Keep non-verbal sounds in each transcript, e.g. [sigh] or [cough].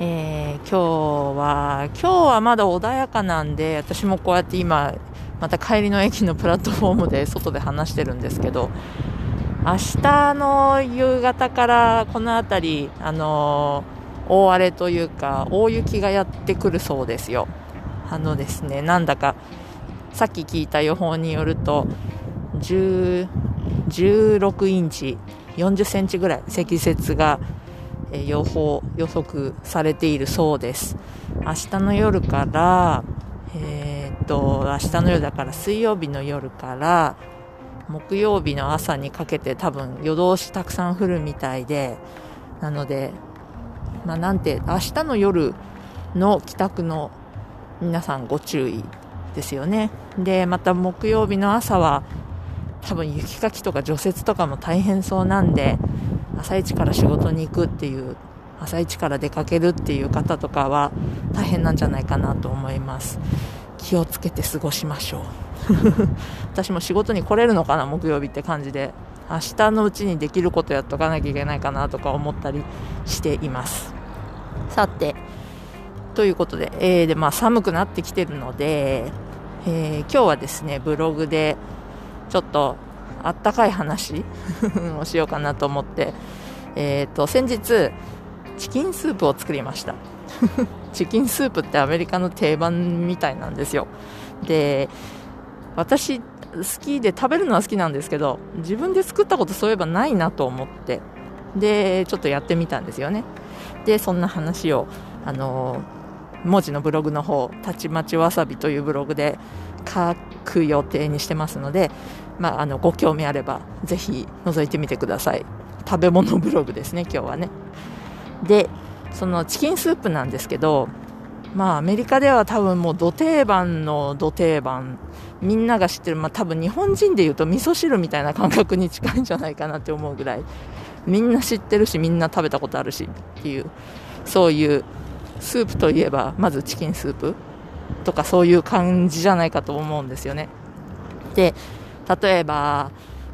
えー、今日は今日はまだ穏やかなんで私もこうやって今また帰りの駅のプラットフォームで外で話してるんですけど明日の夕方からこの辺りあのー、大荒れというか大雪がやってくるそうですよ。あのですねなんだかさっき聞いた予報によると16インチ40センチぐらい積雪が予報予測されているそうです。明日の夜からえー、っと明日の夜だから水曜日の夜から木曜日の朝にかけて多分夜通したくさん降るみたいでなのでまあなんて明日の夜の帰宅の皆さんご注意ですよね。でまた木曜日の朝は多分雪かきとか除雪とかも大変そうなんで朝一から仕事に行くっていう朝一から出かけるっていう方とかは大変なんじゃないかなと思います。気をつけて過ごしましょう。[laughs] 私も仕事に来れるのかな木曜日って感じで。明日のうちにできることやっとかなきゃいけないかなとか思ったりしています。さてということで,、えーでまあ、寒くなってきてるので、えー、今日はですねブログでちょっとあったかい話 [laughs] をしようかなと思って、えーと、先日チキンスープを作りました。[laughs] チキンスープってアメリカの定番みたいなんですよ。で私好きで食べるのは好きなんですけど自分で作ったことそういえばないなと思って。でちょっとやってみたんですよね。でそんな話をあの文字のブログの方たちまちわさびというブログで書く予定にしてますので、まあ、あのご興味あればぜひ覗いてみてください。食べ物ブログですね今日はね。でそのチキンスープなんですけどまあアメリカでは多分もうど定番のど定番。みんなが知ってる、まあ、多分日本人でいうと味噌汁みたいな感覚に近いんじゃないかなって思うぐらい。みんな知ってるしみんな食べたことあるしっていうそういうスープといえばまずチキンスープとかそういう感じじゃないかと思うんですよね。で例えば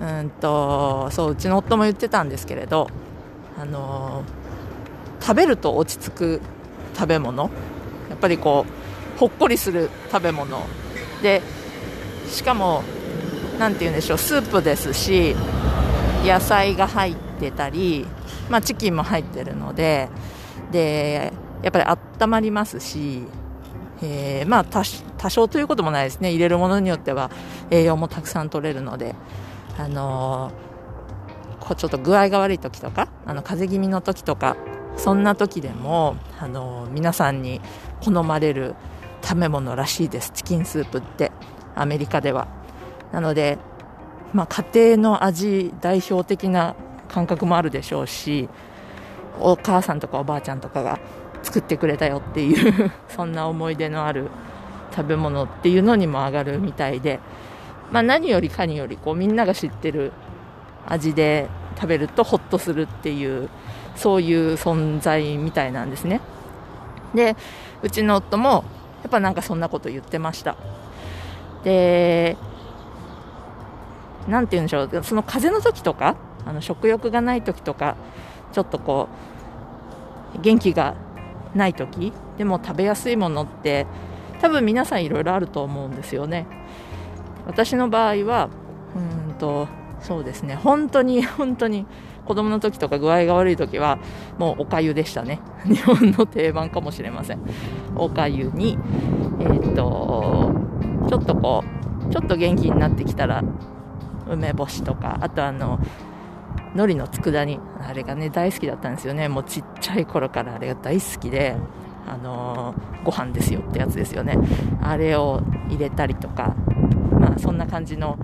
うんとそううちの夫も言ってたんですけれどあの食べると落ち着く食べ物。やっぱりこうほっこりする食べ物。でしかも何て言うんでしょうスープですし野菜が入ってたり、まあ、チキンも入ってるのででやっぱり温まりますし、えー、まあ多少ということもないですね。入れるものによっては栄養もたくさん取れるので、あのー、こうちょっと具合が悪い時とかあの風邪気味の時とかそんな時でも、あのー、皆さんに好まれる食べ物らしいです。チキンスープってアメリカでは。なので、まあ、家庭の味代表的な感覚もあるでしょうしお母さんとかおばあちゃんとかが作ってくれたよっていう [laughs] そんな思い出のある食べ物っていうのにも上がるみたいで、まあ、何よりかによりこうみんなが知ってる味で食べるとホッとするっていうそういう存在みたいなんですね。でうちの夫もやっぱなんかそんなこと言ってました。で何て言うんでしょうその風邪の時とかあの食欲がない時とかちょっとこう元気がない時でも食べやすいものって多分皆さんいろいろあると思うんですよね。私の場合はうんとそうですね。本当に [laughs] 本当に子供の時とか具合が悪い時はもうおかゆでしたね。[laughs] 日本の定番かもしれません。おかゆにえー、とちょっとこうちょっと元気になってきたら梅干しとかあとあの海苔の佃煮。あれがね大好きだったんですよね。もうちっちゃい頃からあれが大好きであのー、ご飯ですよ。ってやつですよね。あれを入れたりとかまあそんな感じの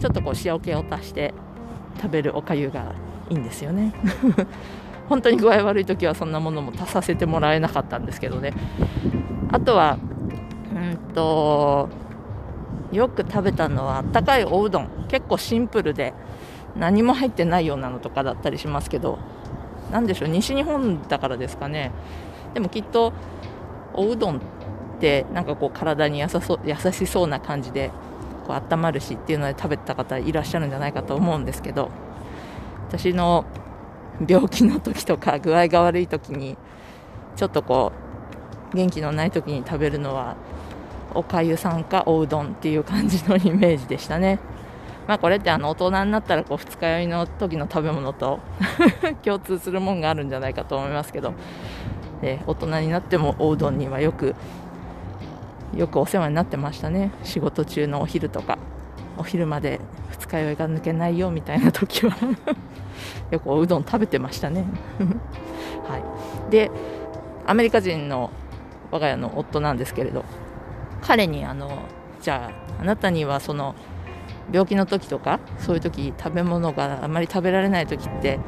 ちょっとこう塩気を足して食べるおかゆがいいんですよね。[laughs] 本当に具合悪い時はそんなものも足させてもらえなかったんですけどね。あとはうんとよく食べたのはあったかいおうどん。結構シンプルで何も入ってないようなのとかだったりしますけど何でしょう西日本だからですかねでもきっとおうどんってなんかこう体に優そう優しそうな感じでこう温まるしっていうので食べた方いらっしゃるんじゃないかと思うんですけど私の病気の時とか具合が悪い時にちょっとこう元気のない時に食べるのはおかゆさんかおうどんっていう感じのイメージでしたね。まあこれってあの大人になったらこう二日酔いの時の食べ物と [laughs] 共通するもんがあるんじゃないかと思いますけど、え大人になってもおうどんにはよくよくお世話になってましたね。仕事中のお昼とかお昼まで二日酔いが抜けないよみたいな時は [laughs] よくおうどん食べてましたね。[laughs] はい。でアメリカ人の我が家の夫なんですけれど彼にあのじゃああなたにはその病気の時とかそういう時食べ物があまり食べられない時って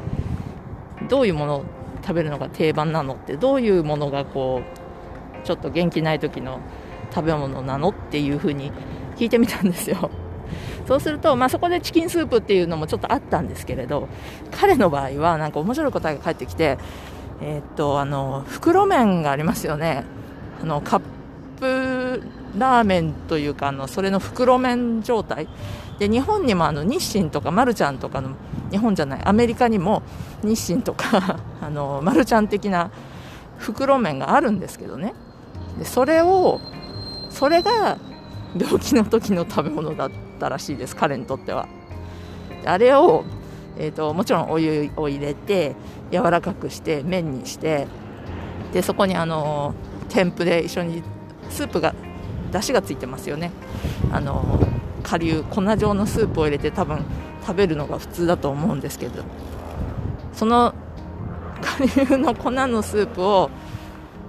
どういうものを食べるのが定番なのってどういうものがこうちょっと元気ない時の食べ物なのっていうふうに聞いてみたんですよ。そうすると、まあ、そこでチキンスープっていうのもちょっとあったんですけれど彼の場合はなんか面白い答えが返ってきて、えー、っとあの袋麺がありますよね。あのカップラーメンというかあのそれの袋麺状態で日本にもあの日清とかマルちゃんとかの日本じゃないアメリカにも日清とか [laughs] あのマルちゃん的な袋麺があるんですけどね。でそれをそれが病気の時の食べ物だったらしいです彼にとっては。あれを、えーと、もちろんお湯を入れて柔らかくして麺にしてでそこにあの添付で一緒にスープが出汁がついてますよね。あの顆粒粉状のスープを入れて多分食べるのが普通だと思うんですけど。その顆粒の粉のスープを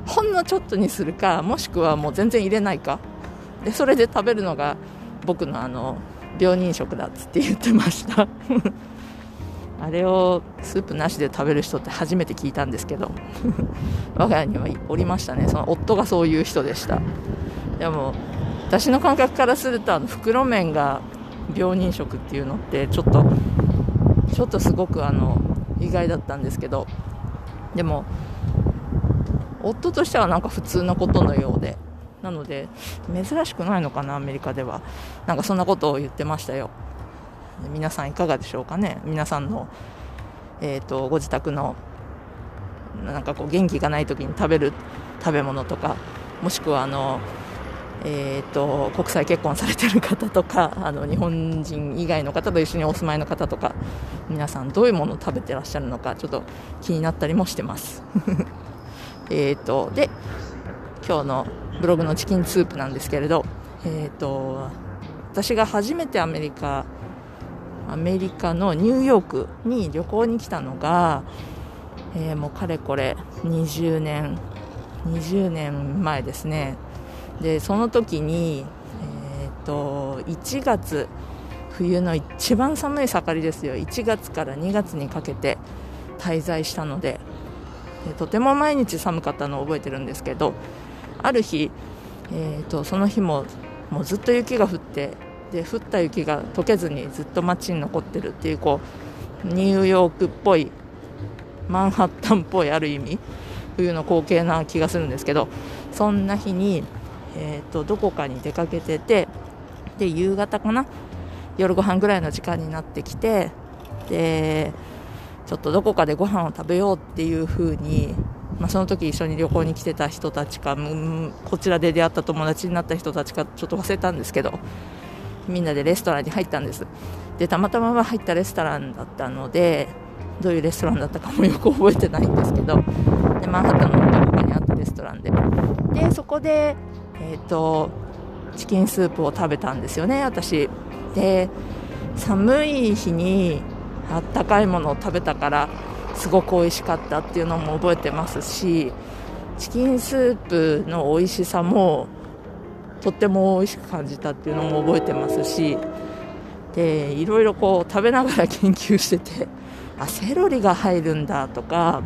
ほんのちょっとにするかもしくはもう全然入れないか。でそれで食べるのが僕のあの病人食だっつって言ってました。[laughs] あれをスープなしで食べる人って初めて聞いたんですけど。[laughs] 我が家にはおりましたね。その夫がそういう人でした。でも私の感覚からするとあの袋麺が病人食っていうのってちょっとちょっとすごくあの意外だったんですけどでも夫としてはなんか普通なことのようでなので珍しくないのかなアメリカでは。なんかそんなことを言ってましたよ。皆さんいかがでしょうかね。皆さんの、えーと、ご自宅のなんかこう元気がない時に食べる食べ物とかもしくはあのえーと、国際結婚されてる方とか [laughs] あの日本人以外の方と一緒にお住まいの方とか皆さんどういうものを食べてらっしゃるのかちょっと気になったりもしてます [laughs] えと、で、今日のブログのチキンスープなんですけれど、えっ、ー、と、私が初めてアメリカ、アメリカのニューヨークに旅行に来たのが、えー、もうかれこれ20年、20年前ですね。で、その時に、え、ー、と、1月、冬の一番寒い盛りですよ。1月から2月にかけて滞在したので、とても毎日寒かったのを覚えてるんですけどある日、えーと、その日ももうずっと雪が降ってで降った雪が溶けずにずっと街に残ってるっていうこうニューヨークっぽいマンハッタンっぽいある意味冬の光景な気がするんですけどそんな日に、えーとどこかに出かけててで夕方かな？夜ご飯ぐらいの時間になってきてでちょっとどこかでご飯を食べようっていう風に、まあ、その時一緒に旅行に来てた人たちか、うん、こちらで出会った友達になった人たちかちょっと忘れたんですけどみんなでレストランに入ったんです。でたまたま入ったレストランだったのでどういうレストランだったかもよく覚えてないんですけどでマンハッタンのどこかにあったレストランで。でそこで、えーとチキンスープを食べたんですよね私。で寒い日にあったかいものを食べたからすごく美味しかったっていうのも覚えてますしチキンスープの美味しさもとっても美味しく感じたっていうのも覚えてますしでいろいろこう食べながら研究しててあセロリが入るんだとか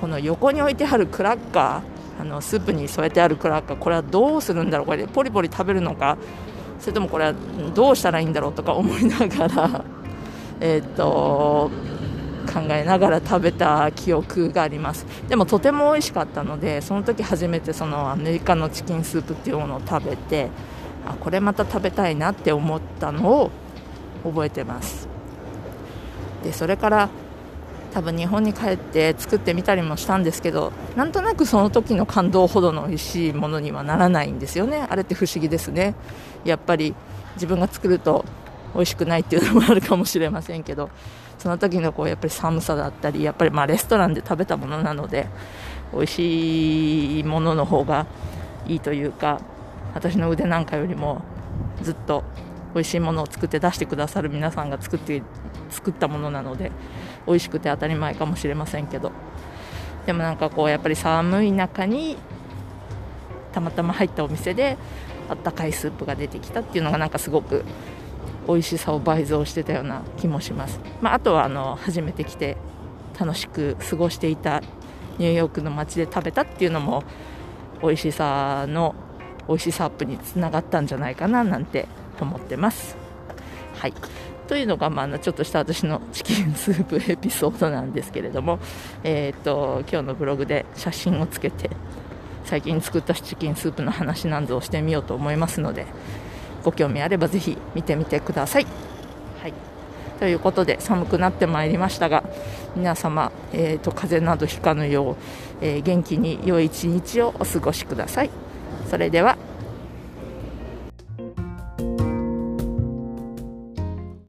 この横に置いてあるクラッカーあのスープに添えてあるクラッカーこれはどうするんだろうこれでポリポリ食べるのかそれともこれはどうしたらいいんだろうとか思いながら [laughs] えっと考えながら食べた記憶があります。でもとても美味しかったのでその時初めてそのアメリカのチキンスープっていうものを食べてあこれまた食べたいなって思ったのを覚えてます。でそれから多分日本に帰って作ってみたりもしたんですけどなんとなくその時の感動ほどの美味しいものにはならないんですよね。あれって不思議ですね。やっぱり自分が作ると美味しくないっていうのもあるかもしれませんけどその時のこうやっぱり寒さだったりやっぱりまレストランで食べたものなので美味しいものの方がいいというか私の腕なんかよりもずっと美味しいものを作って出してくださる皆さんが作って作ったものなので美味しくて当たり前かもしれませんけど。でもなんかこうやっぱり寒い中にたまたま入ったお店であったかいスープが出てきたっていうのがなんかすごく美味しさを倍増してたような気もします、まあ、あとはあの初めて来て楽しく過ごしていたニューヨークの街で食べたっていうのも美味しさの美味しさアップにつながったんじゃないかななんて思ってます。はい。というのが、まあ、ちょっとした私のチキンスープエピソードなんですけれども、[laughs] えーと、今日のブログで写真をつけて最近作ったチキンスープの話などをしてみようと思いますのでご興味あればぜひ見てみてください。はいということで寒くなってまいりましたが皆様、えーと、風邪などひかぬよう、えー、元気に良い一日をお過ごしください。それでは